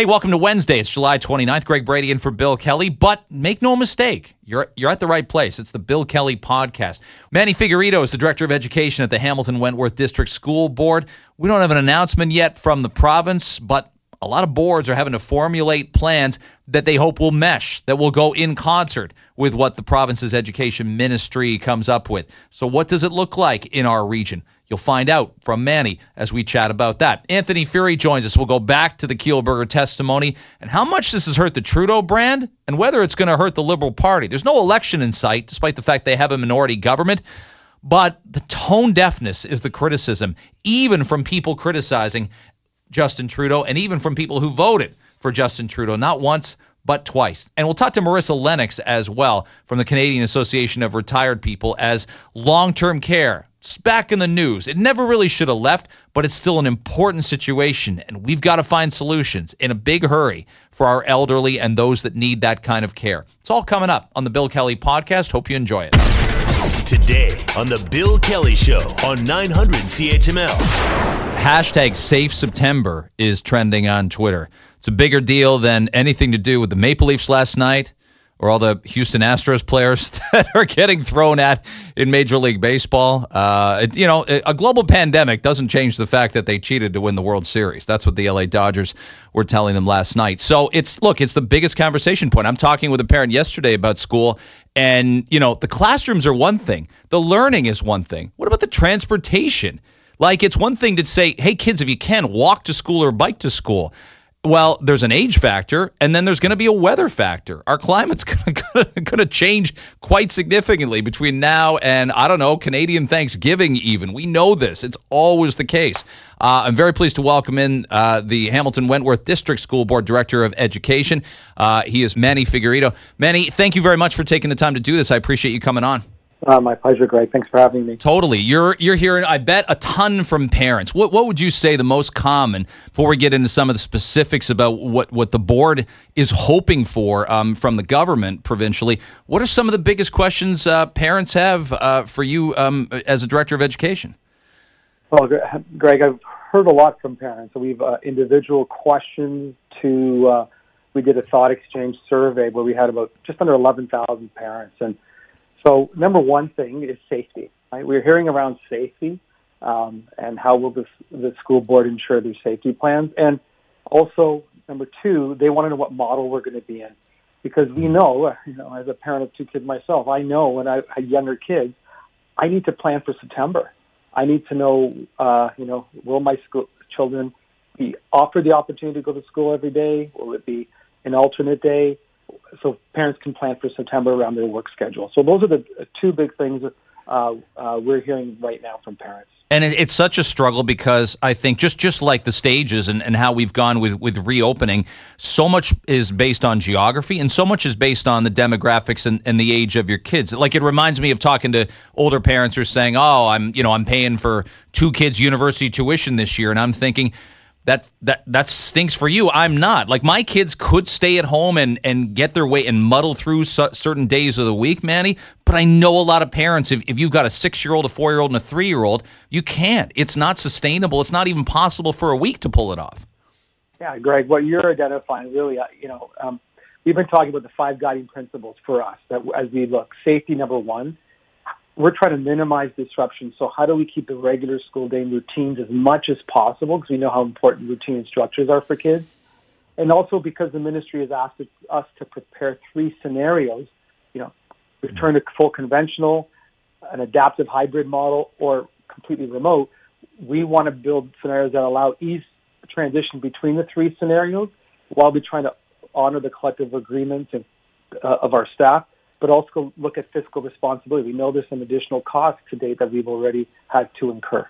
Hey, welcome to Wednesday. It's July 29th. Greg Brady in for Bill Kelly. But make no mistake, you're you're at the right place. It's the Bill Kelly podcast. Manny Figueredo is the director of education at the Hamilton Wentworth District School Board. We don't have an announcement yet from the province, but a lot of boards are having to formulate plans that they hope will mesh, that will go in concert with what the province's education ministry comes up with. So, what does it look like in our region? You'll find out from Manny as we chat about that. Anthony Furey joins us. We'll go back to the Kielburger testimony and how much this has hurt the Trudeau brand and whether it's going to hurt the Liberal Party. There's no election in sight, despite the fact they have a minority government. But the tone deafness is the criticism, even from people criticizing Justin Trudeau and even from people who voted for Justin Trudeau, not once, but twice. And we'll talk to Marissa Lennox as well from the Canadian Association of Retired People as long term care back in the news. It never really should have left, but it's still an important situation, and we've got to find solutions in a big hurry for our elderly and those that need that kind of care. It's all coming up on the Bill Kelly podcast. Hope you enjoy it. Today on the Bill Kelly Show on 900 CHML. Hashtag Safe September is trending on Twitter. It's a bigger deal than anything to do with the Maple Leafs last night or all the Houston Astros players that are getting thrown at in Major League Baseball. Uh, it, you know, a global pandemic doesn't change the fact that they cheated to win the World Series. That's what the LA Dodgers were telling them last night. So it's look, it's the biggest conversation point. I'm talking with a parent yesterday about school, and you know, the classrooms are one thing, the learning is one thing. What about the transportation? Like it's one thing to say, hey kids, if you can, walk to school or bike to school. Well, there's an age factor, and then there's going to be a weather factor. Our climate's going to change quite significantly between now and, I don't know, Canadian Thanksgiving, even. We know this. It's always the case. Uh, I'm very pleased to welcome in uh, the Hamilton Wentworth District School Board Director of Education. Uh, he is Manny Figueredo. Manny, thank you very much for taking the time to do this. I appreciate you coming on. Uh, my pleasure, Greg. Thanks for having me. Totally. You're you're hearing, I bet, a ton from parents. What what would you say the most common before we get into some of the specifics about what, what the board is hoping for um, from the government provincially? What are some of the biggest questions uh, parents have uh, for you um, as a director of education? Well, Greg, I've heard a lot from parents. So We've uh, individual questions to. Uh, we did a thought exchange survey where we had about just under 11,000 parents and so number one thing is safety. Right? We're hearing around safety um, and how will the, the school board ensure their safety plans. And also, number two, they want to know what model we're going to be in. Because we know, you know, as a parent of two kids myself, I know when I had younger kids, I need to plan for September. I need to know, uh, you know, will my school children be offered the opportunity to go to school every day? Will it be an alternate day? So parents can plan for September around their work schedule. So those are the two big things uh, uh, we're hearing right now from parents. And it, it's such a struggle because I think just just like the stages and, and how we've gone with, with reopening, so much is based on geography and so much is based on the demographics and, and the age of your kids. Like it reminds me of talking to older parents who are saying, "Oh, I'm you know I'm paying for two kids' university tuition this year," and I'm thinking that that that stinks for you. I'm not. Like my kids could stay at home and and get their way and muddle through su- certain days of the week, Manny. But I know a lot of parents. If if you've got a six year old, a four year old, and a three year old, you can't. It's not sustainable. It's not even possible for a week to pull it off. Yeah, Greg, what you're identifying really, uh, you know, um, we've been talking about the five guiding principles for us that as we look, safety number one we're trying to minimize disruption. So how do we keep the regular school day routines as much as possible? Because we know how important routine and structures are for kids. And also because the ministry has asked us to prepare three scenarios, you know, return to full conventional, an adaptive hybrid model, or completely remote. We want to build scenarios that allow ease transition between the three scenarios while we're trying to honor the collective agreements of, uh, of our staff but also look at fiscal responsibility. We know there's some additional costs today that we've already had to incur.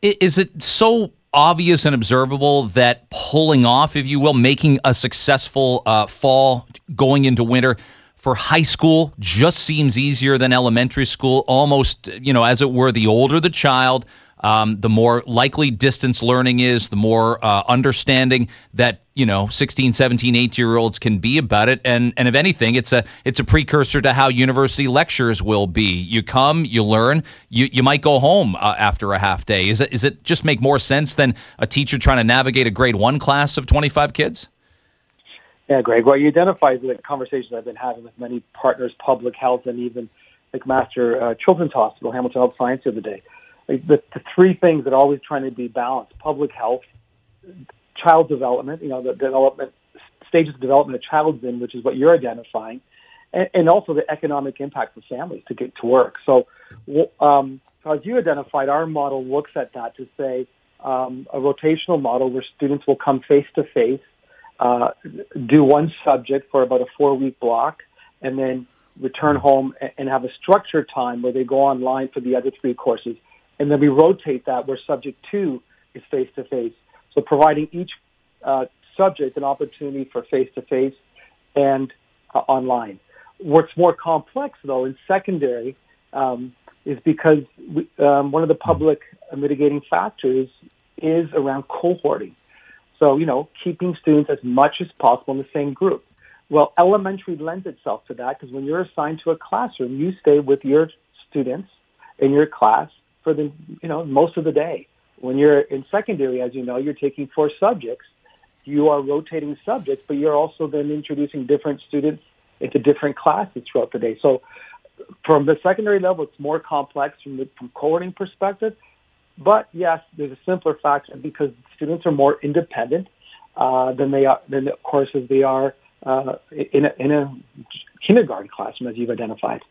Is it so obvious and observable that pulling off, if you will, making a successful uh, fall going into winter for high school just seems easier than elementary school? Almost, you know, as it were, the older the child, um, the more likely distance learning is, the more uh, understanding that you know 16, 17, 18 year olds can be about it. And and if anything, it's a it's a precursor to how university lectures will be. You come, you learn, you you might go home uh, after a half day. Is it is it just make more sense than a teacher trying to navigate a grade one class of 25 kids? Yeah, Greg. Well, you identify the conversations I've been having with many partners, public health, and even like Master uh, Children's Hospital, Hamilton Health Science, the other day. The, the three things that are always trying to be balanced: public health, child development, you know, the development stages of development a child's in, which is what you're identifying, and, and also the economic impact for families to get to work. So, um, as you identified, our model looks at that to say um, a rotational model where students will come face to face, do one subject for about a four week block, and then return home and have a structured time where they go online for the other three courses. And then we rotate that where subject two is face to face. So providing each uh, subject an opportunity for face to face and uh, online. What's more complex, though, in secondary um, is because we, um, one of the public mitigating factors is around cohorting. So, you know, keeping students as much as possible in the same group. Well, elementary lends itself to that because when you're assigned to a classroom, you stay with your students in your class for the, you know, most of the day. When you're in secondary, as you know, you're taking four subjects. You are rotating subjects, but you're also then introducing different students into different classes throughout the day. So from the secondary level, it's more complex from the from cohorting perspective. But yes, there's a simpler factor because students are more independent uh, than they are than of course as they are uh, in, a, in a kindergarten classroom, as you've identified.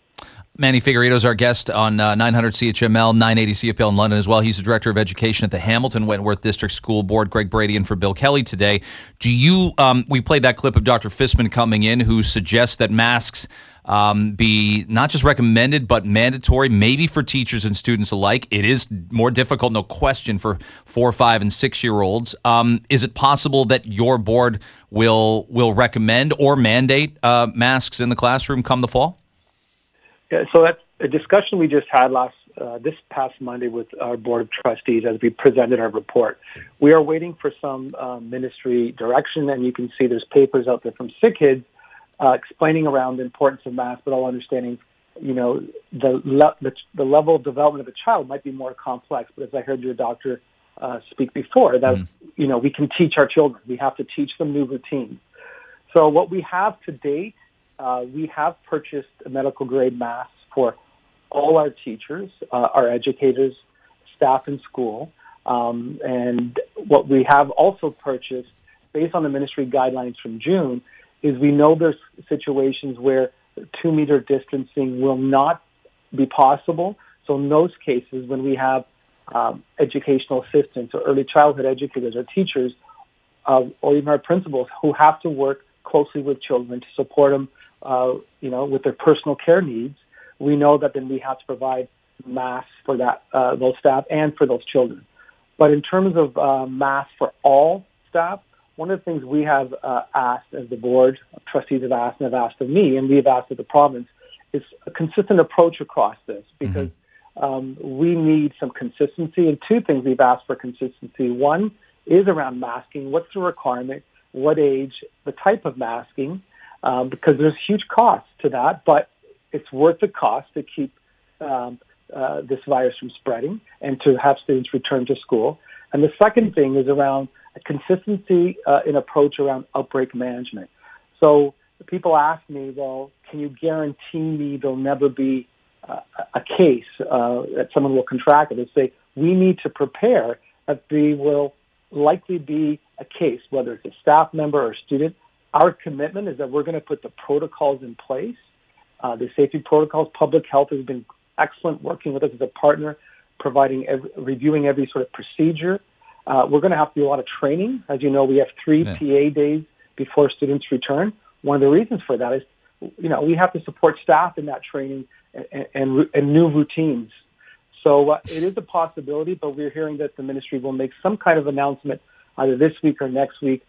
Manny Figueredo is our guest on uh, 900 CHML, 980 CFPL in London as well. He's the director of education at the Hamilton Wentworth District School Board. Greg Brady and for Bill Kelly today. Do you? Um, we played that clip of Dr. Fisman coming in, who suggests that masks um, be not just recommended but mandatory, maybe for teachers and students alike. It is more difficult, no question, for four, five, and six-year-olds. Um, is it possible that your board will will recommend or mandate uh, masks in the classroom come the fall? Yeah, so that's a discussion we just had last uh, this past Monday with our board of trustees as we presented our report. We are waiting for some uh, ministry direction, and you can see there's papers out there from SickKids uh, explaining around the importance of math, but all understanding, you know, the, le- the the level of development of a child might be more complex. But as I heard your doctor uh, speak before, that mm. you know we can teach our children. We have to teach them new routines. So what we have to date uh, we have purchased medical grade masks for all our teachers, uh, our educators, staff in school. Um, and what we have also purchased, based on the ministry guidelines from June, is we know there's situations where two meter distancing will not be possible. So in those cases, when we have um, educational assistants or early childhood educators or teachers, uh, or even our principals who have to work closely with children to support them uh, you know, with their personal care needs, we know that then we have to provide masks for that uh, those staff and for those children. But in terms of uh, masks for all staff, one of the things we have uh, asked as the board, trustees have asked and have asked of me, and we've asked of the province, is a consistent approach across this because mm-hmm. um, we need some consistency. And two things we've asked for consistency. One is around masking. What's the requirement? What age? The type of masking? Um, because there's huge costs to that, but it's worth the cost to keep um, uh, this virus from spreading and to have students return to school. And the second thing is around a consistency uh, in approach around outbreak management. So people ask me, well, can you guarantee me there'll never be uh, a case uh, that someone will contract it? They say we need to prepare that there will likely be a case, whether it's a staff member or a student, our commitment is that we're going to put the protocols in place, uh, the safety protocols. Public health has been excellent working with us as a partner, providing every, reviewing every sort of procedure. Uh, we're going to have to do a lot of training. As you know, we have three yeah. PA days before students return. One of the reasons for that is, you know, we have to support staff in that training and, and, and new routines. So uh, it is a possibility, but we're hearing that the ministry will make some kind of announcement either this week or next week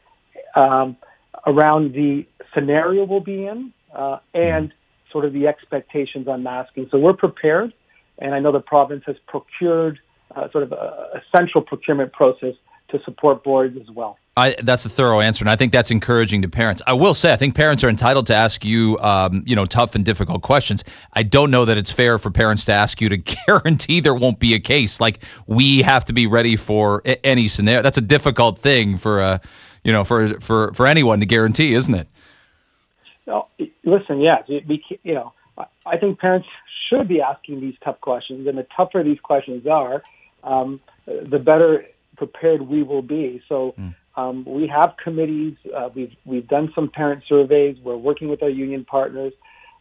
um, around the scenario we'll be in uh, and sort of the expectations on masking. So we're prepared, and I know the province has procured uh, sort of a, a central procurement process to support boards as well. I, that's a thorough answer, and I think that's encouraging to parents. I will say, I think parents are entitled to ask you, um, you know, tough and difficult questions. I don't know that it's fair for parents to ask you to guarantee there won't be a case. Like we have to be ready for any scenario. That's a difficult thing for a, you know, for for for anyone to guarantee, isn't it? No, listen, yes, we, you know, I think parents should be asking these tough questions, and the tougher these questions are, um, the better prepared we will be. So mm. um, we have committees. Uh, we've we've done some parent surveys. We're working with our union partners.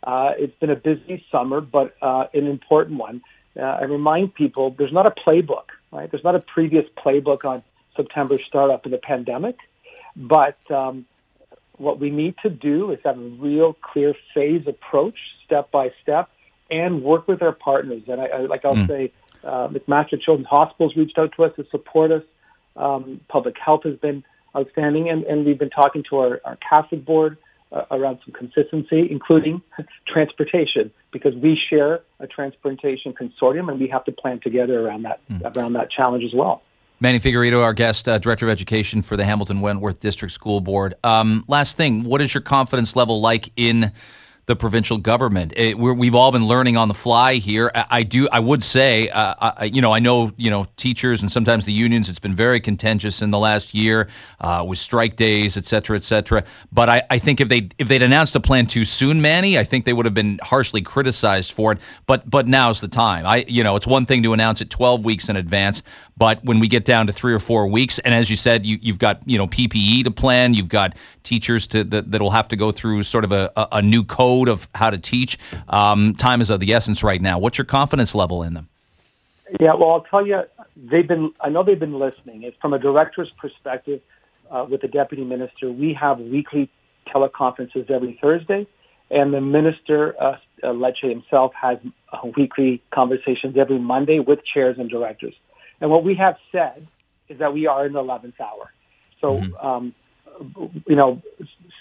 Uh, it's been a busy summer, but uh, an important one. Uh, I remind people there's not a playbook, right? There's not a previous playbook on September startup in the pandemic, but um, what we need to do is have a real clear phase approach, step by step, and work with our partners. And I, I like I'll mm. say, uh, McMaster Children's Hospitals reached out to us to support us. Um, public health has been outstanding, and, and we've been talking to our, our Catholic board uh, around some consistency, including transportation, because we share a transportation consortium, and we have to plan together around that mm. around that challenge as well. Manny Figueredo, our guest, uh, Director of Education for the Hamilton Wentworth District School Board. Um, last thing, what is your confidence level like in the provincial government. It, we have all been learning on the fly here. I, I do. I would say, uh, I, you know, I know, you know, teachers and sometimes the unions. It's been very contentious in the last year uh, with strike days, et cetera, et cetera. But I, I think if they if they'd announced a plan too soon, Manny, I think they would have been harshly criticized for it. But but now's the time. I you know, it's one thing to announce it 12 weeks in advance, but when we get down to three or four weeks, and as you said, you, you've got you know PPE to plan, you've got teachers to that that'll have to go through sort of a, a new code of how to teach. Um, time is of the essence right now. What's your confidence level in them? Yeah, well, I'll tell you, they've been. I know they've been listening. It's from a director's perspective, uh, with the deputy minister, we have weekly teleconferences every Thursday, and the minister, uh, uh, Lecce himself, has uh, weekly conversations every Monday with chairs and directors. And what we have said is that we are in the 11th hour. So, mm-hmm. um, you know,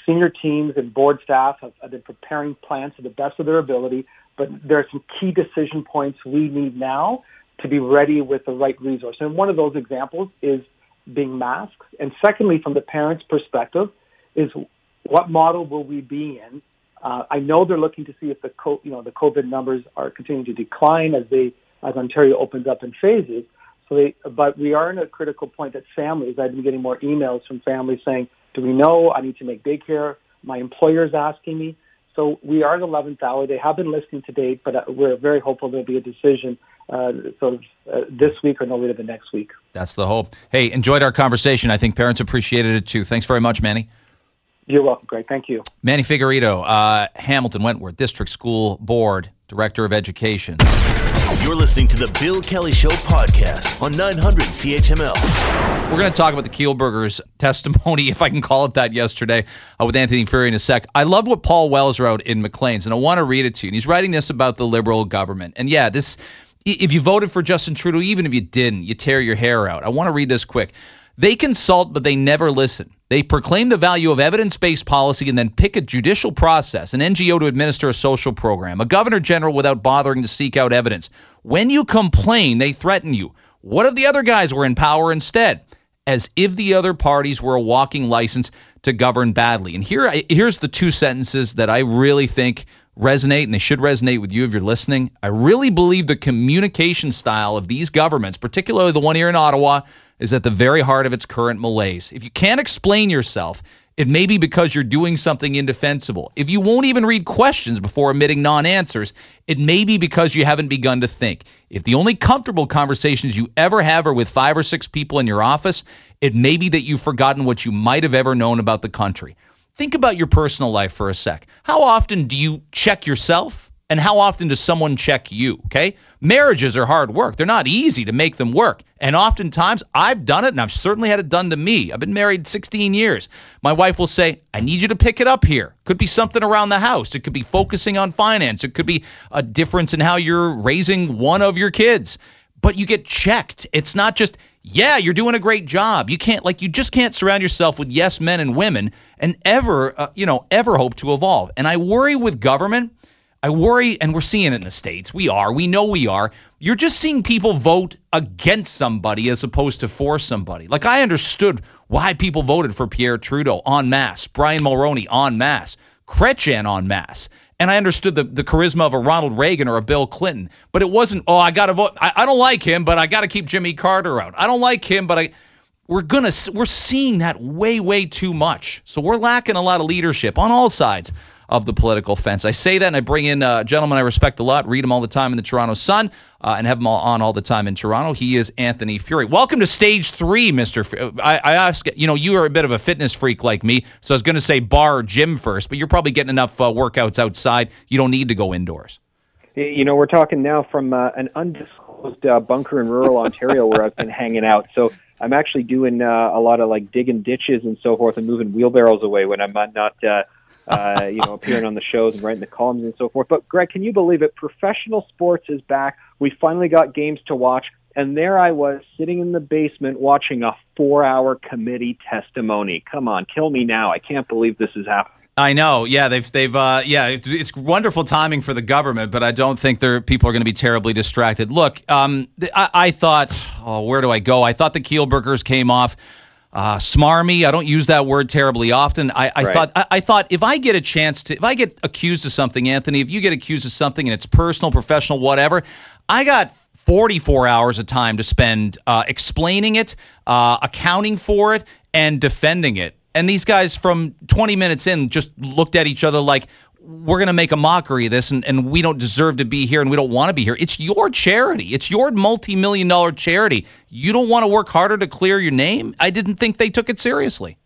senior teams and board staff have, have been preparing plans to the best of their ability, but there are some key decision points we need now to be ready with the right resource. And one of those examples is being masks. And secondly, from the parents' perspective, is what model will we be in? Uh, I know they're looking to see if the co- you know the COVID numbers are continuing to decline as they as Ontario opens up in phases. So they, but we are in a critical point that families, I've been getting more emails from families saying, do we know I need to make daycare? My employer is asking me. So we are in the 11th hour. They have been listening to date, but uh, we're very hopeful there'll be a decision uh, sort of uh, this week or no later than next week. That's the hope. Hey, enjoyed our conversation. I think parents appreciated it too. Thanks very much, Manny. You're welcome, Greg. Thank you. Manny Figueredo, uh, Hamilton Wentworth District School Board Director of Education. You're listening to the Bill Kelly Show podcast on 900 CHML. We're going to talk about the Kielburgers testimony, if I can call it that, yesterday uh, with Anthony Furey in a sec. I love what Paul Wells wrote in Maclean's, and I want to read it to you. And he's writing this about the Liberal government. And yeah, this if you voted for Justin Trudeau, even if you didn't, you tear your hair out. I want to read this quick. They consult, but they never listen. They proclaim the value of evidence based policy and then pick a judicial process, an NGO to administer a social program, a governor general without bothering to seek out evidence. When you complain, they threaten you. What if the other guys were in power instead? As if the other parties were a walking license to govern badly. And here, here's the two sentences that I really think resonate, and they should resonate with you if you're listening. I really believe the communication style of these governments, particularly the one here in Ottawa, is at the very heart of its current malaise. If you can't explain yourself, it may be because you're doing something indefensible. If you won't even read questions before emitting non answers, it may be because you haven't begun to think. If the only comfortable conversations you ever have are with five or six people in your office, it may be that you've forgotten what you might have ever known about the country. Think about your personal life for a sec. How often do you check yourself? And how often does someone check you? Okay. Marriages are hard work. They're not easy to make them work. And oftentimes I've done it and I've certainly had it done to me. I've been married 16 years. My wife will say, I need you to pick it up here. Could be something around the house. It could be focusing on finance. It could be a difference in how you're raising one of your kids. But you get checked. It's not just, yeah, you're doing a great job. You can't, like, you just can't surround yourself with yes men and women and ever, uh, you know, ever hope to evolve. And I worry with government I worry, and we're seeing it in the States. We are. We know we are. You're just seeing people vote against somebody as opposed to for somebody. Like, I understood why people voted for Pierre Trudeau en masse, Brian Mulroney en masse, Chrétien en masse. And I understood the, the charisma of a Ronald Reagan or a Bill Clinton. But it wasn't, oh, I got to vote. I, I don't like him, but I got to keep Jimmy Carter out. I don't like him, but I we're gonna we're seeing that way way too much. So we're lacking a lot of leadership on all sides of the political fence. I say that, and I bring in a gentleman I respect a lot, read him all the time in the Toronto Sun, uh, and have him all on all the time in Toronto. He is Anthony Furey. Welcome to stage three, Mister. F- I, I ask, you know, you are a bit of a fitness freak like me, so I was going to say bar or gym first, but you're probably getting enough uh, workouts outside. You don't need to go indoors. You know, we're talking now from uh, an undisclosed uh, bunker in rural Ontario where I've been hanging out. So I'm actually doing uh, a lot of like digging ditches and so forth and moving wheelbarrows away when I'm not, uh, uh, you know, appearing on the shows and writing the columns and so forth. But Greg, can you believe it? Professional sports is back. We finally got games to watch. And there I was sitting in the basement watching a four hour committee testimony. Come on, kill me now. I can't believe this is happening. I know. Yeah, they've they've uh, yeah, it's wonderful timing for the government, but I don't think they people are going to be terribly distracted. Look, um, I, I thought, oh, where do I go? I thought the Kielburgers came off uh, smarmy. I don't use that word terribly often. I, I right. thought I, I, thought if I get a chance to if I get accused of something, Anthony, if you get accused of something and it's personal, professional, whatever, I got 44 hours of time to spend uh, explaining it, uh, accounting for it, and defending it. And these guys from 20 minutes in just looked at each other like, we're going to make a mockery of this and, and we don't deserve to be here and we don't want to be here. It's your charity. It's your multi million dollar charity. You don't want to work harder to clear your name? I didn't think they took it seriously.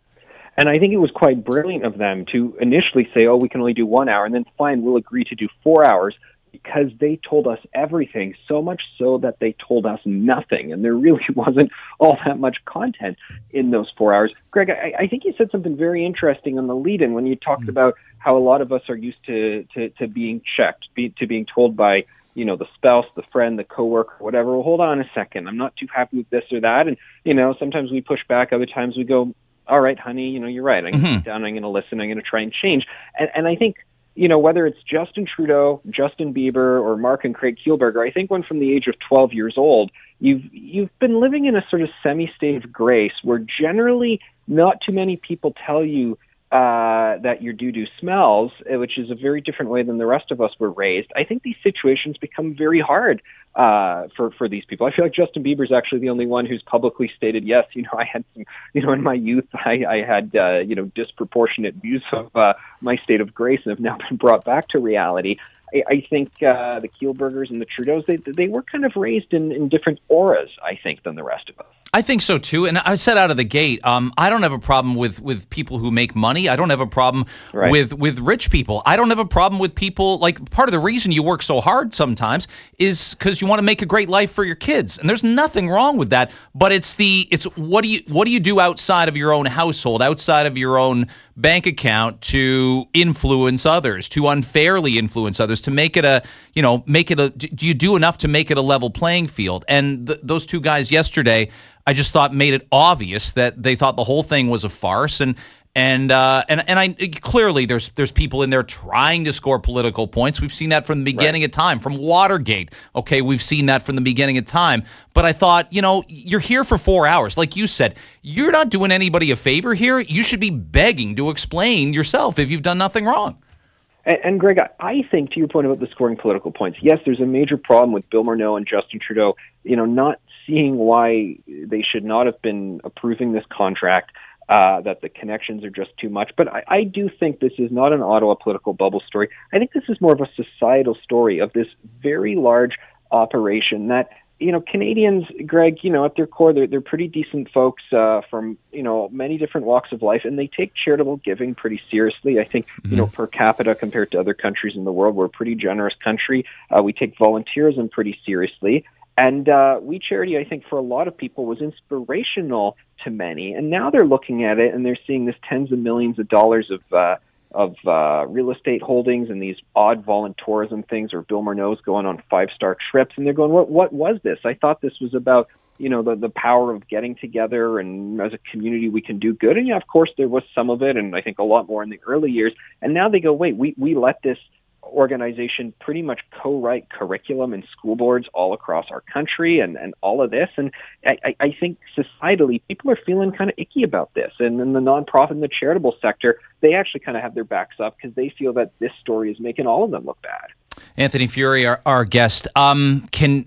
And I think it was quite brilliant of them to initially say, oh, we can only do one hour, and then fine, we'll agree to do four hours because they told us everything, so much so that they told us nothing. And there really wasn't all that much content in those four hours. Greg, I, I think you said something very interesting on the lead in when you talked mm-hmm. about how a lot of us are used to, to, to being checked, be, to being told by you know, the spouse, the friend, the coworker, whatever. Well, hold on a second. I'm not too happy with this or that. And, you know, sometimes we push back. Other times we go, all right, honey, you know, you're right. I'm going to mm-hmm. sit down. I'm going to listen. I'm going to try and change. And, and I think you know, whether it's Justin Trudeau, Justin Bieber, or Mark and Craig Kielburger, I think when from the age of 12 years old, you've you've been living in a sort of semi-state of grace where generally not too many people tell you uh, that your doo doo smells, uh, which is a very different way than the rest of us were raised. I think these situations become very hard uh, for for these people. I feel like Justin Bieber is actually the only one who's publicly stated, yes, you know, I had some, you know, in my youth, I, I had, uh, you know, disproportionate views of uh, my state of grace and have now been brought back to reality. I, I think uh, the Kielburgers and the Trudeaus, they they were kind of raised in, in different auras, I think, than the rest of us. I think so too, and I said out of the gate, um, I don't have a problem with with people who make money. I don't have a problem right. with with rich people. I don't have a problem with people like part of the reason you work so hard sometimes is because you want to make a great life for your kids, and there's nothing wrong with that. But it's the it's what do you what do you do outside of your own household, outside of your own bank account to influence others, to unfairly influence others, to make it a, you know, make it a, do you do enough to make it a level playing field? And th- those two guys yesterday, I just thought made it obvious that they thought the whole thing was a farce. And and uh, and and I clearly there's there's people in there trying to score political points. We've seen that from the beginning right. of time, from Watergate. Okay, we've seen that from the beginning of time. But I thought, you know, you're here for four hours, like you said. You're not doing anybody a favor here. You should be begging to explain yourself if you've done nothing wrong. And, and Greg, I think to your point about the scoring political points, yes, there's a major problem with Bill Morneau and Justin Trudeau. You know, not seeing why they should not have been approving this contract uh, that the connections are just too much. But I, I do think this is not an Ottawa political bubble story. I think this is more of a societal story of this very large operation that you know Canadians, Greg, you know at their core they're they're pretty decent folks uh, from you know many different walks of life, and they take charitable giving pretty seriously. I think mm-hmm. you know mm-hmm. per capita compared to other countries in the world, we're a pretty generous country. Uh, we take volunteerism pretty seriously. And uh, We Charity, I think, for a lot of people was inspirational to many. And now they're looking at it and they're seeing this tens of millions of dollars of uh, of uh, real estate holdings and these odd voluntourism things, or Bill Morneau's going on five star trips, and they're going, "What? What was this? I thought this was about." You know the the power of getting together and as a community we can do good and yeah of course there was some of it and I think a lot more in the early years and now they go wait we we let this organization pretty much co-write curriculum in school boards all across our country and, and all of this. And I, I think societally, people are feeling kind of icky about this. And in the nonprofit and the charitable sector, they actually kind of have their backs up because they feel that this story is making all of them look bad. Anthony Furey, our, our guest, um, can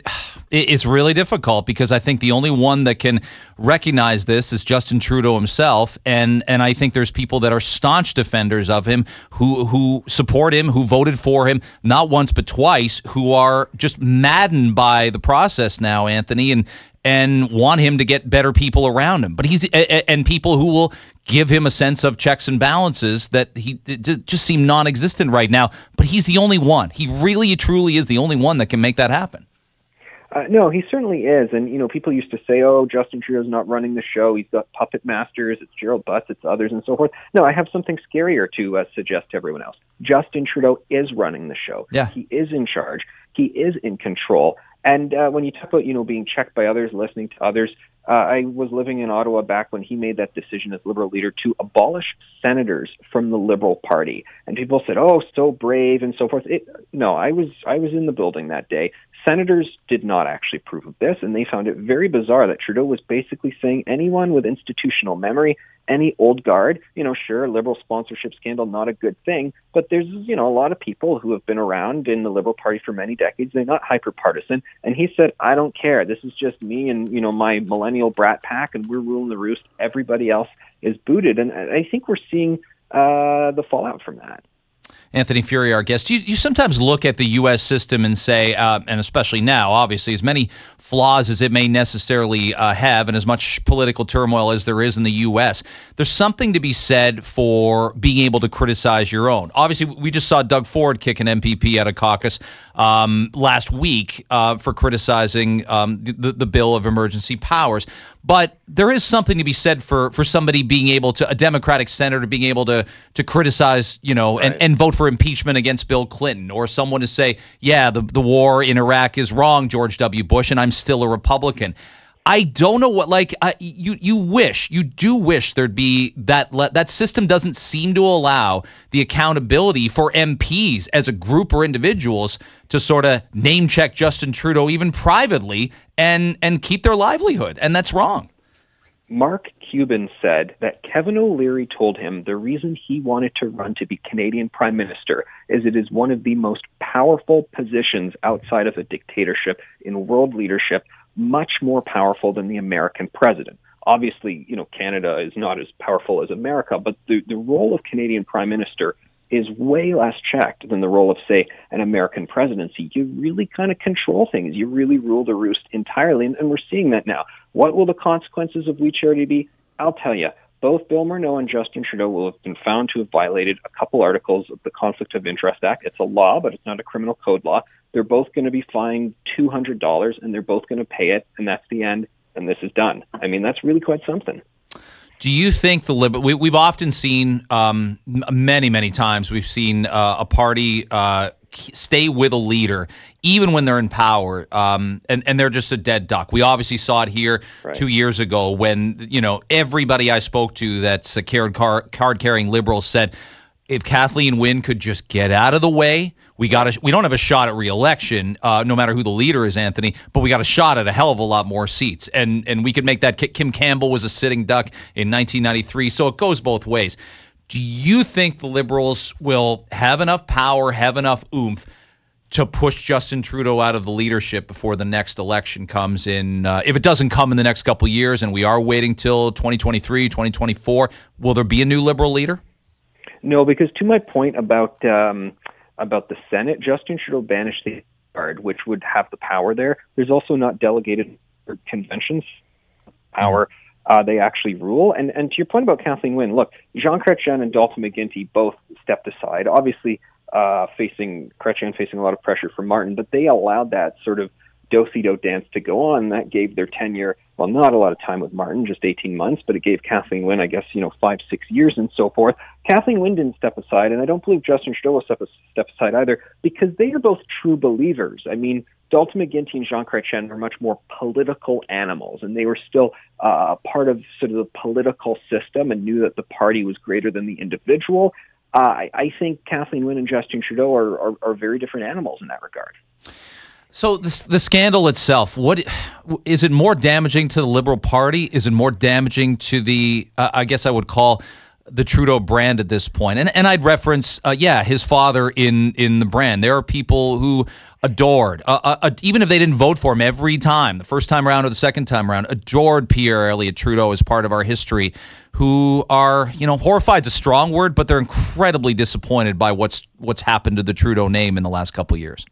it's really difficult because I think the only one that can recognize this is Justin Trudeau himself, and and I think there's people that are staunch defenders of him who who support him, who voted for him not once but twice, who are just maddened by the process now, Anthony, and and want him to get better people around him. But he's and people who will give him a sense of checks and balances that he just seem non-existent right now. But he's the only one. He really, truly is the only one that can make that happen. Uh, no, he certainly is. And, you know, people used to say, oh, Justin Trudeau's not running the show. He's got puppet masters. It's Gerald Butts. It's others and so forth. No, I have something scarier to uh, suggest to everyone else. Justin Trudeau is running the show. Yeah. He is in charge. He is in control. And uh, when you talk about, you know, being checked by others, listening to others, uh, I was living in Ottawa back when he made that decision as Liberal leader to abolish senators from the Liberal Party. And people said, "Oh, so brave" and so forth. It, no, I was I was in the building that day. Senators did not actually approve of this, and they found it very bizarre that Trudeau was basically saying anyone with institutional memory any old guard. You know, sure, liberal sponsorship scandal, not a good thing, but there's, you know, a lot of people who have been around in the Liberal Party for many decades. They're not hyper partisan. And he said, I don't care. This is just me and, you know, my millennial brat pack, and we're ruling the roost. Everybody else is booted. And I think we're seeing uh, the fallout from that. Anthony Furey, our guest. You, you sometimes look at the U.S. system and say, uh, and especially now, obviously, as many flaws as it may necessarily uh, have, and as much political turmoil as there is in the U.S., there's something to be said for being able to criticize your own. Obviously, we just saw Doug Ford kick an MPP out of caucus um, last week uh, for criticizing um, the, the bill of emergency powers. But there is something to be said for for somebody being able to a Democratic senator being able to to criticize, you know, right. and, and vote for impeachment against Bill Clinton, or someone to say, yeah, the the war in Iraq is wrong, George W. Bush, and I'm still a Republican. I don't know what like you you wish you do wish there'd be that that system doesn't seem to allow the accountability for MPs as a group or individuals to sort of name check Justin Trudeau even privately and and keep their livelihood and that's wrong. Mark Cuban said that Kevin O'Leary told him the reason he wanted to run to be Canadian Prime Minister is it is one of the most powerful positions outside of a dictatorship in world leadership much more powerful than the American president. Obviously, you know, Canada is not as powerful as America, but the, the role of Canadian prime minister is way less checked than the role of, say, an American presidency. You really kind of control things. You really rule the roost entirely, and, and we're seeing that now. What will the consequences of We Charity be? I'll tell you. Both Bill Morneau and Justin Trudeau will have been found to have violated a couple articles of the Conflict of Interest Act. It's a law, but it's not a criminal code law. They're both going to be fined $200 and they're both going to pay it, and that's the end, and this is done. I mean, that's really quite something. Do you think the Lib- we, have often seen um, many many times we've seen uh, a party uh, stay with a leader even when they're in power um, and and they're just a dead duck. We obviously saw it here right. two years ago when you know everybody I spoke to that's a card card carrying liberal said if Kathleen Wynne could just get out of the way we got a, we don't have a shot at reelection, uh, no matter who the leader is, Anthony, but we got a shot at a hell of a lot more seats, and and we could make that. Kim Campbell was a sitting duck in 1993, so it goes both ways. Do you think the Liberals will have enough power, have enough oomph? to push Justin Trudeau out of the leadership before the next election comes in. Uh, if it doesn't come in the next couple years and we are waiting till 2023, 2024, will there be a new Liberal leader? No, because to my point about um, about the Senate, Justin Trudeau banished the guard, which would have the power there. There's also not delegated conventions power. Uh, they actually rule. And and to your point about Kathleen Wynne, look, Jean Chrétien and Dalton McGuinty both stepped aside, obviously uh, facing Chrétien facing a lot of pressure from Martin, but they allowed that sort of do-si-do dance to go on. That gave their tenure, well, not a lot of time with Martin, just 18 months, but it gave Kathleen Wynne, I guess, you know, five, six years and so forth. Kathleen Wynne didn't step aside, and I don't believe Justin Trudeau step, step aside either, because they are both true believers. I mean, Dalton McGuinty and Jean Chrétien are much more political animals, and they were still uh, part of sort of the political system and knew that the party was greater than the individual. Uh, I, I think Kathleen Wynne and Justin Trudeau are, are, are very different animals in that regard. So the the scandal itself, what is it more damaging to the Liberal Party? Is it more damaging to the, uh, I guess I would call the Trudeau brand at this point. And and I'd reference, uh, yeah, his father in in the brand. There are people who adored, uh, uh, even if they didn't vote for him every time, the first time around or the second time around, adored Pierre Elliott Trudeau as part of our history. Who are, you know, horrified is a strong word, but they're incredibly disappointed by what's what's happened to the Trudeau name in the last couple of years.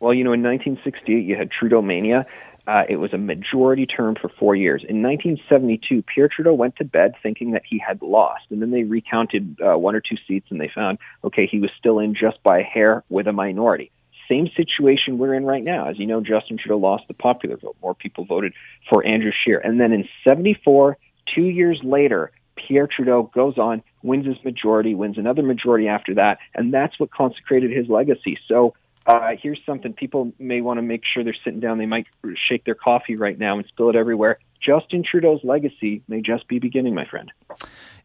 Well, you know, in 1968, you had Trudeau mania. Uh, it was a majority term for four years. In 1972, Pierre Trudeau went to bed thinking that he had lost, and then they recounted uh, one or two seats, and they found, okay, he was still in just by a hair with a minority. Same situation we're in right now. As you know, Justin Trudeau lost the popular vote. More people voted for Andrew Scheer. And then in 74, two years later, Pierre Trudeau goes on, wins his majority, wins another majority after that, and that's what consecrated his legacy. So uh, here's something people may want to make sure they're sitting down. They might shake their coffee right now and spill it everywhere. Justin Trudeau's legacy may just be beginning, my friend.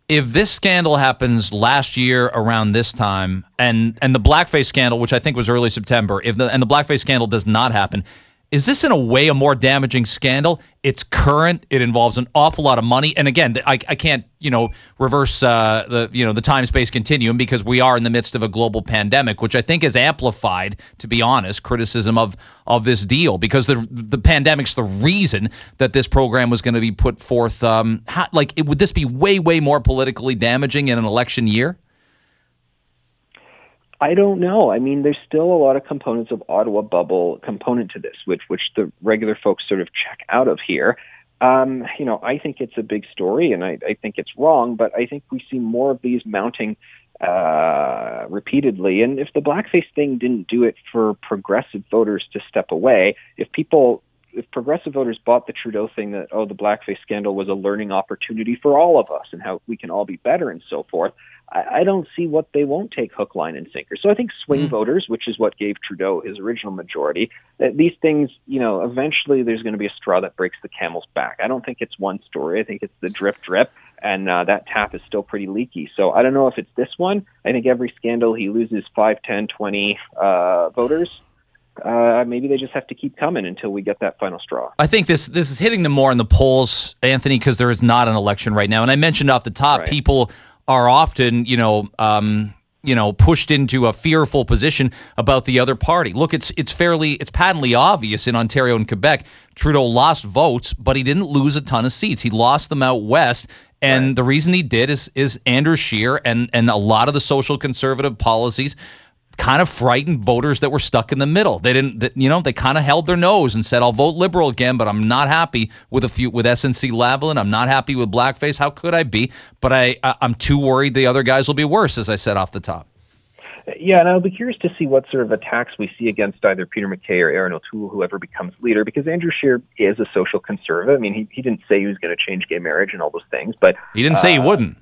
If this scandal happens last year around this time, and and the blackface scandal, which I think was early September, if the and the blackface scandal does not happen, is this in a way a more damaging scandal? It's current. It involves an awful lot of money. And again, I, I can't, you know, reverse uh, the, you know, the time space continuum because we are in the midst of a global pandemic, which I think has amplified, to be honest, criticism of of this deal because the the pandemic's the reason that this program was going to be put forth. Um, how, like, it, would this be way way more politically damaging in an election year? I don't know. I mean, there's still a lot of components of Ottawa bubble component to this, which which the regular folks sort of check out of here. Um, you know, I think it's a big story, and I, I think it's wrong, but I think we see more of these mounting uh, repeatedly. And if the blackface thing didn't do it for progressive voters to step away, if people if progressive voters bought the Trudeau thing that oh the blackface scandal was a learning opportunity for all of us and how we can all be better and so forth, I, I don't see what they won't take hook, line, and sinker. So I think swing mm-hmm. voters, which is what gave Trudeau his original majority, that these things, you know, eventually there's going to be a straw that breaks the camel's back. I don't think it's one story. I think it's the drip drip, and uh, that tap is still pretty leaky. So I don't know if it's this one. I think every scandal he loses 5, 10, 20 uh, voters uh, maybe they just have to keep coming until we get that final straw. I think this this is hitting them more in the polls, Anthony, because there is not an election right now. And I mentioned off the top, right. people are often, you know, um, you know, pushed into a fearful position about the other party. Look, it's it's fairly it's patently obvious in Ontario and Quebec. Trudeau lost votes, but he didn't lose a ton of seats. He lost them out west. And right. the reason he did is is Andrew Scheer and and a lot of the social conservative policies kind of frightened voters that were stuck in the middle. They didn't, that, you know, they kind of held their nose and said, "I'll vote liberal again, but I'm not happy with a few with SNC Lavalin. I'm not happy with blackface. How could I be? But I, I I'm too worried the other guys will be worse." As I said off the top. Yeah, and I'll be curious to see what sort of attacks we see against either Peter MacKay or Erin O'Toole, whoever becomes leader, because Andrew Scheer is a social conservative. I mean, he, he didn't say he was going to change gay marriage and all those things, but he didn't uh, say he uh, wouldn't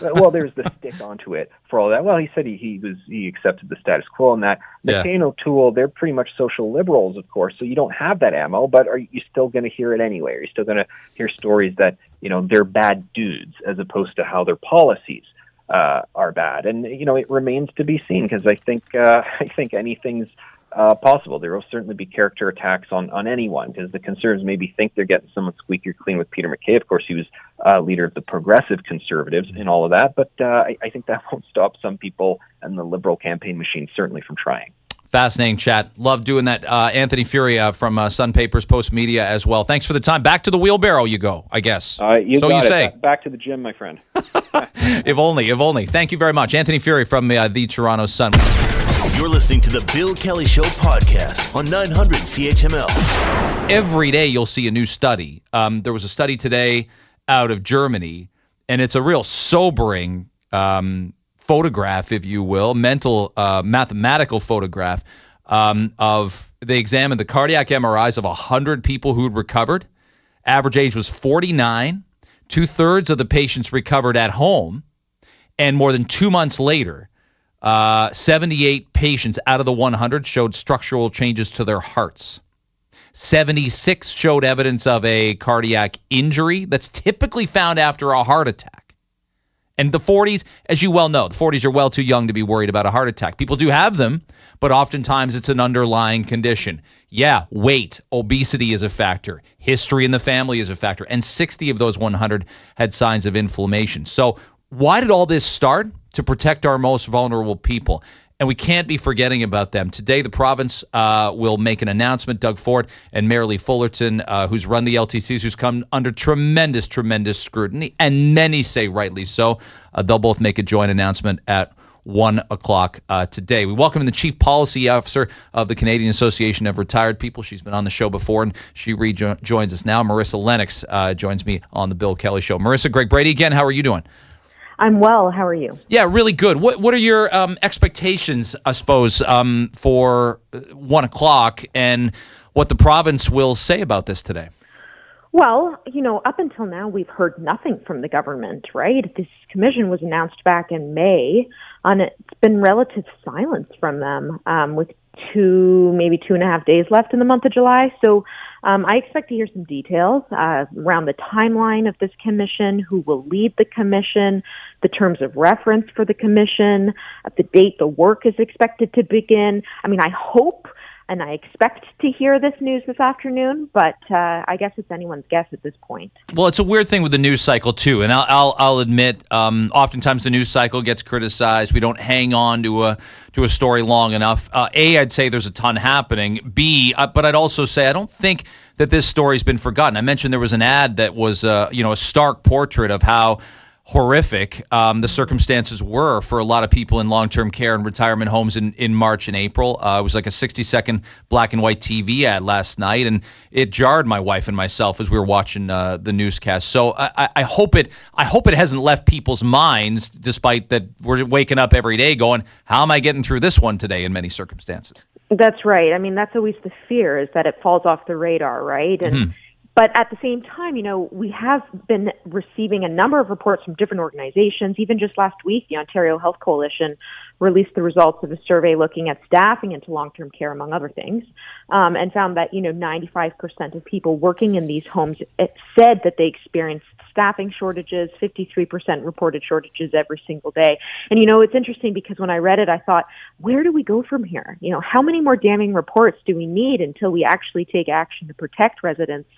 well, there's the stick onto it for all that. Well, he said he, he was he accepted the status quo and that. McCain yeah. O'Toole, they're pretty much social liberals, of course, so you don't have that ammo. But are you still going to hear it anyway? Are you still going to hear stories that you know they're bad dudes as opposed to how their policies uh, are bad? And you know it remains to be seen because I think uh, I think anything's uh, possible. There will certainly be character attacks on, on anyone because the conservatives maybe think they're getting someone squeakier clean with Peter MacKay. Of course, he was uh, leader of the progressive conservatives and all of that, but uh, I, I think that won't stop some people and the liberal campaign machine certainly from trying. Fascinating chat. Love doing that. Uh, Anthony Furey from uh, Sun Papers Post Media as well. Thanks for the time. Back to the wheelbarrow you go, I guess. Uh, you so you it. say. Back to the gym, my friend. if only, if only. Thank you very much. Anthony Furey from uh, the Toronto Sun. You're listening to the Bill Kelly Show podcast on 900 CHML. Every day you'll see a new study. Um, there was a study today out of Germany, and it's a real sobering um, photograph, if you will, mental, uh, mathematical photograph um, of they examined the cardiac MRIs of 100 people who had recovered. Average age was 49. Two thirds of the patients recovered at home, and more than two months later, uh, 78 patients out of the 100 showed structural changes to their hearts. 76 showed evidence of a cardiac injury that's typically found after a heart attack. And the 40s, as you well know, the 40s are well too young to be worried about a heart attack. People do have them, but oftentimes it's an underlying condition. Yeah, weight, obesity is a factor. History in the family is a factor. And 60 of those 100 had signs of inflammation. So why did all this start? To protect our most vulnerable people. And we can't be forgetting about them. Today, the province uh, will make an announcement. Doug Ford and Merrilee Fullerton, uh, who's run the LTCs, who's come under tremendous, tremendous scrutiny, and many say rightly so. Uh, they'll both make a joint announcement at 1 o'clock uh, today. We welcome the Chief Policy Officer of the Canadian Association of Retired People. She's been on the show before, and she rejoins us now. Marissa Lennox uh, joins me on the Bill Kelly Show. Marissa, Greg Brady again, how are you doing? I'm well. How are you? Yeah, really good. What What are your um, expectations, I suppose, um, for uh, one o'clock, and what the province will say about this today? Well, you know, up until now, we've heard nothing from the government, right? This commission was announced back in May, and it's been relative silence from them, um, with two, maybe two and a half days left in the month of July. So um, I expect to hear some details uh, around the timeline of this commission, who will lead the commission, the terms of reference for the commission, the date the work is expected to begin. I mean, I hope and I expect to hear this news this afternoon, but uh, I guess it's anyone's guess at this point. Well, it's a weird thing with the news cycle too, and I'll I'll, I'll admit, um, oftentimes the news cycle gets criticized. We don't hang on to a to a story long enough. Uh, a, I'd say there's a ton happening. B, uh, but I'd also say I don't think that this story's been forgotten. I mentioned there was an ad that was, uh, you know, a stark portrait of how horrific um, the circumstances were for a lot of people in long-term care and retirement homes in, in March and April. Uh, it was like a 60-second black and white TV ad last night, and it jarred my wife and myself as we were watching uh, the newscast. So I, I hope it I hope it hasn't left people's minds, despite that we're waking up every day going, "How am I getting through this one today?" In many circumstances. That's right. I mean, that's always the fear is that it falls off the radar, right? And mm-hmm but at the same time, you know, we have been receiving a number of reports from different organizations. Even just last week, the Ontario Health Coalition released the results of a survey looking at staffing into long-term care, among other things, um, and found that, you know, 95% of people working in these homes said that they experienced staffing shortages, 53% reported shortages every single day. And, you know, it's interesting because when I read it, I thought, where do we go from here? You know, how many more damning reports do we need until we actually take action to protect residents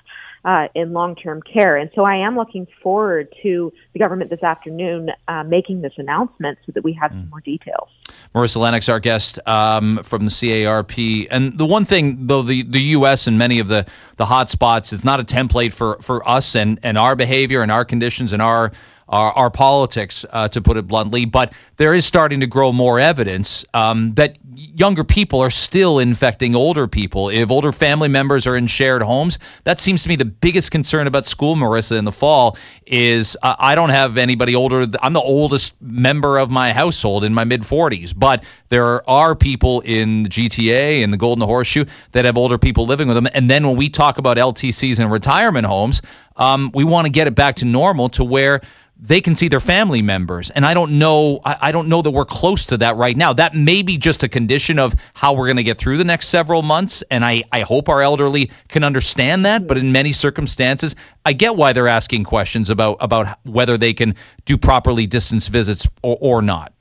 uh, in long-term care. And so I am looking forward to the government this afternoon uh, making this announcement so that we have mm. some more details. Marissa Lennox, our guest um, from the CARP. And the one thing, though, the, the U.S. and many of the, the hot spots is not a template for, for us and, and our behavior and our conditions and our our, our politics, uh, to put it bluntly. But there is starting to grow more evidence um, that younger people are still infecting older people. If older family members are in shared homes, that seems to me the biggest concern about school, Marissa, in the fall is uh, I don't have anybody older. I'm the oldest member of my household in my mid 40s, but there are people in the GTA and the Golden Horseshoe that have older people living with them. And then when we talk about LTCs and retirement homes, um, we want to get it back to normal to where they can see their family members. And i don't know I, I, don't know that we're close to that right now. That may be just a condition of how we're going to get through the next several months. And I, I hope our elderly can understand that. But in many circumstances i get why they're asking questions about about whether they can do properly distance visits or, or not.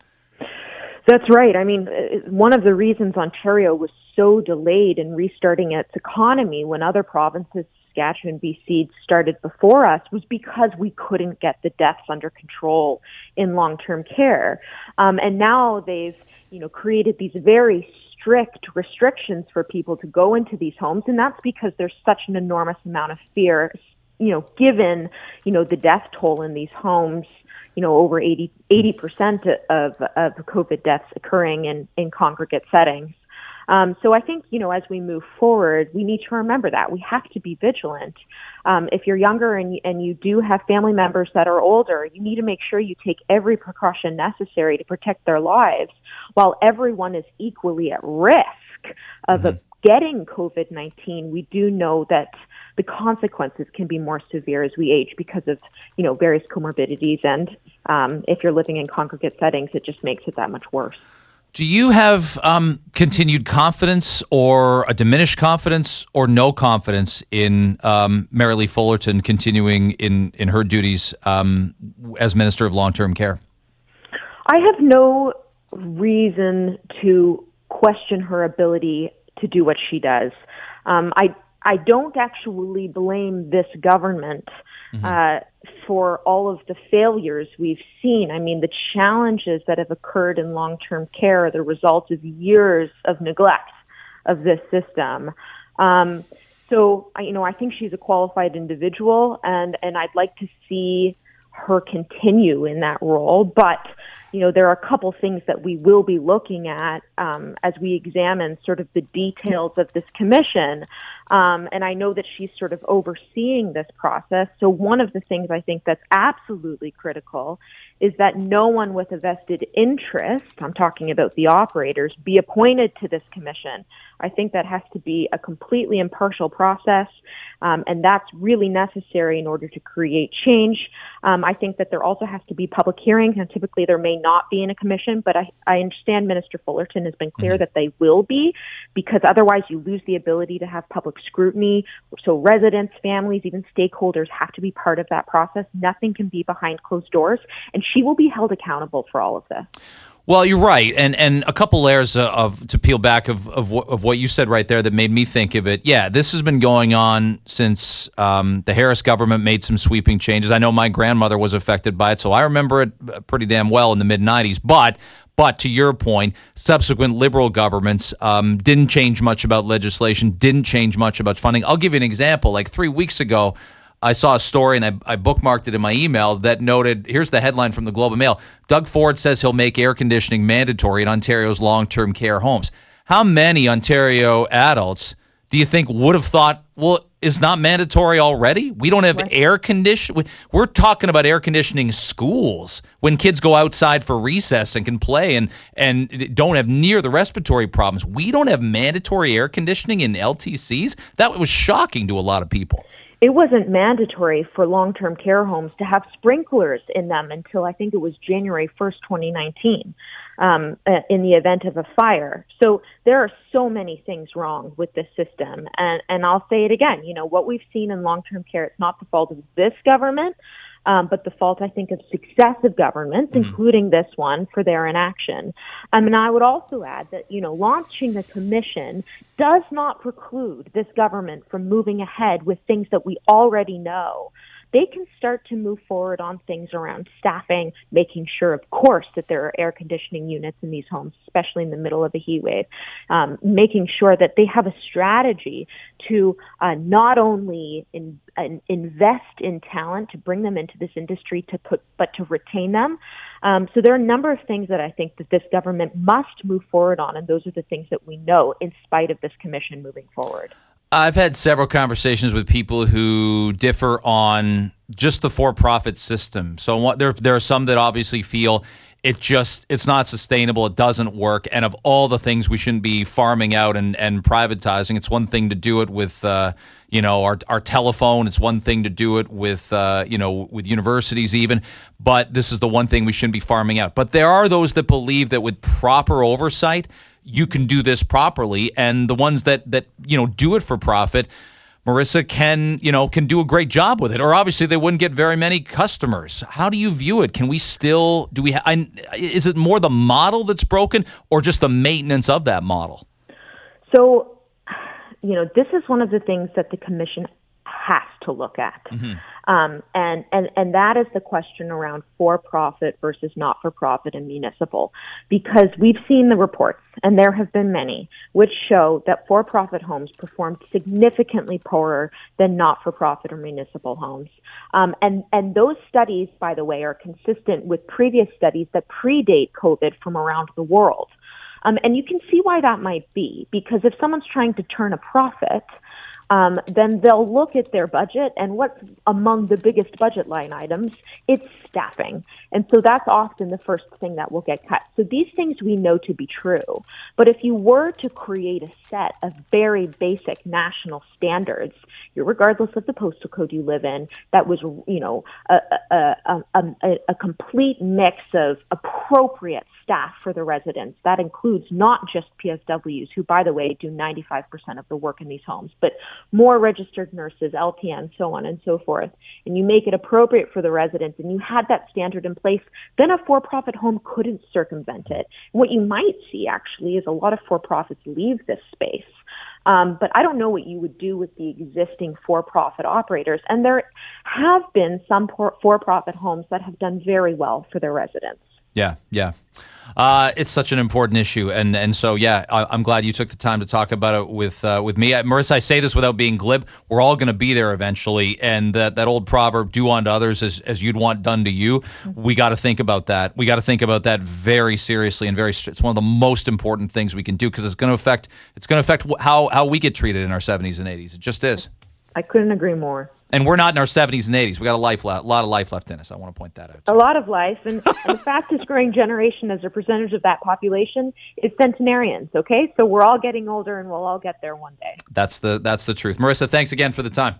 That's right. I mean uh, one of the reasons ontario was so delayed in restarting its economy when other provinces Saskatchewan, BC started before us was because we couldn't get the deaths under control in long-term care. Um, and now they've, you know, created these very strict restrictions for people to go into these homes. And that's because there's such an enormous amount of fear, you know, given, you know, the death toll in these homes you know, over 80, 80% of, of COVID deaths occurring in, in congregate settings. Um, so I think, you know, as we move forward, we need to remember that we have to be vigilant. Um, if you're younger and, and you do have family members that are older, you need to make sure you take every precaution necessary to protect their lives while everyone is equally at risk of mm-hmm. getting COVID-19. We do know that the consequences can be more severe as we age because of you know various comorbidities and um, if you're living in congregate settings it just makes it that much worse do you have um, continued confidence or a diminished confidence or no confidence in um, Lee Fullerton continuing in, in her duties um, as Minister of Long Term Care? I have no reason to question her ability to do what she does. Um, I I don't actually blame this government mm-hmm. uh, for all of the failures we've seen. I mean, the challenges that have occurred in long-term care are the result of years of neglect of this system. Um, so, you know, I think she's a qualified individual, and and I'd like to see her continue in that role. But you know, there are a couple things that we will be looking at um, as we examine sort of the details of this commission. Um, and I know that she's sort of overseeing this process. So one of the things I think that's absolutely critical is that no one with a vested interest, I'm talking about the operators, be appointed to this commission. I think that has to be a completely impartial process, um, and that's really necessary in order to create change. Um, I think that there also has to be public hearings, and typically there may not be in a commission, but I, I understand Minister Fullerton has been clear mm-hmm. that they will be, because otherwise you lose the ability to have public scrutiny. So residents, families, even stakeholders have to be part of that process. Nothing can be behind closed doors, and she will be held accountable for all of this. Well, you're right, and and a couple layers of to peel back of of, of what you said right there that made me think of it. Yeah, this has been going on since um, the Harris government made some sweeping changes. I know my grandmother was affected by it, so I remember it pretty damn well in the mid '90s. But but to your point, subsequent liberal governments um, didn't change much about legislation, didn't change much about funding. I'll give you an example. Like three weeks ago, I saw a story and I, I, bookmarked it in my email that noted here's the headline from the Globe and Mail Doug Ford says he'll make air conditioning mandatory in Ontario's long term care homes. How many Ontario adults do you think would have thought, well, it's not mandatory already? We don't have right. air condition. We're talking about air conditioning schools when kids go outside for recess and can play and and don't have near the respiratory problems. We don't have mandatory air conditioning in LTCs. That was shocking to a lot of people it wasn't mandatory for long-term care homes to have sprinklers in them until I think it was January 1st, 2019, um, uh, in the event of a fire. So there are so many things wrong with this system. And, and I'll say it again, you know, what we've seen in long-term care, it's not the fault of this government, um, but the fault, I think, of successive governments, mm-hmm. including this one, for their inaction. Um, and I would also add that, you know, launching a commission does not preclude this government from moving ahead with things that we already know they can start to move forward on things around staffing, making sure, of course, that there are air conditioning units in these homes, especially in the middle of a heat wave, um, making sure that they have a strategy to uh, not only in, invest in talent to bring them into this industry to put, but to retain them. Um, so there are a number of things that I think that this government must move forward on, and those are the things that we know in spite of this commission moving forward. I've had several conversations with people who differ on just the for-profit system. So what, there there are some that obviously feel it just it's not sustainable, it doesn't work, and of all the things we shouldn't be farming out and and privatizing, it's one thing to do it with uh, you know our our telephone, it's one thing to do it with uh, you know with universities even, but this is the one thing we shouldn't be farming out. But there are those that believe that with proper oversight you can do this properly and the ones that that you know do it for profit Marissa can, you know, can do a great job with it, or obviously they wouldn't get very many customers. How do you view it? Can we still do we? Ha- is it more the model that's broken, or just the maintenance of that model? So, you know, this is one of the things that the commission has to look at. Mm-hmm. Um, and, and, and that is the question around for profit versus not for profit and municipal. Because we've seen the reports, and there have been many, which show that for profit homes performed significantly poorer than not for profit or municipal homes. Um, and, and those studies, by the way, are consistent with previous studies that predate COVID from around the world. Um, and you can see why that might be, because if someone's trying to turn a profit, um, then they'll look at their budget and what's among the biggest budget line items, it's staffing. And so that's often the first thing that will get cut. So these things we know to be true. But if you were to create a set of very basic national standards, regardless of the postal code you live in, that was, you know, a, a, a, a complete mix of appropriate staff for the residents. That includes not just PSWs, who, by the way, do 95% of the work in these homes, but more registered nurses, LPN, so on and so forth. And you make it appropriate for the residents, and you had that standard in place, then a for-profit home couldn't circumvent it. What you might see actually is a lot of for-profits leave this space Um, but I don't know what you would do with the existing for-profit operators. And there have been some for-profit homes that have done very well for their residents. Yeah, yeah. Uh, it's such an important issue, and and so yeah, I, am glad you took the time to talk about it with uh, with me, Marissa. I say this without being glib. We're all going to be there eventually, and that that old proverb, "Do unto others as as you'd want done to you." Mm-hmm. We got to think about that. We got to think about that very seriously and very. It's one of the most important things we can do because it's going to affect it's going to affect how how we get treated in our 70s and 80s. It just is. I couldn't agree more. And we're not in our 70s and 80s. We got a life, a lot of life left in us. I want to point that out. Too. A lot of life, and, and the fastest growing generation as a percentage of that population is centenarians. Okay, so we're all getting older, and we'll all get there one day. That's the that's the truth. Marissa, thanks again for the time.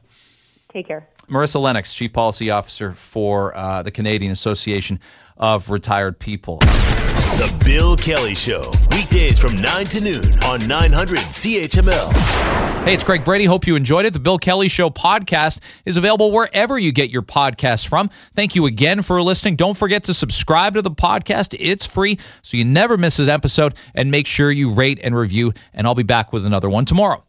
Take care. Marissa Lennox, Chief Policy Officer for uh, the Canadian Association of Retired People. The Bill Kelly Show, weekdays from 9 to noon on 900 CHML. Hey, it's Greg Brady. Hope you enjoyed it. The Bill Kelly Show podcast is available wherever you get your podcasts from. Thank you again for listening. Don't forget to subscribe to the podcast. It's free, so you never miss an episode. And make sure you rate and review. And I'll be back with another one tomorrow.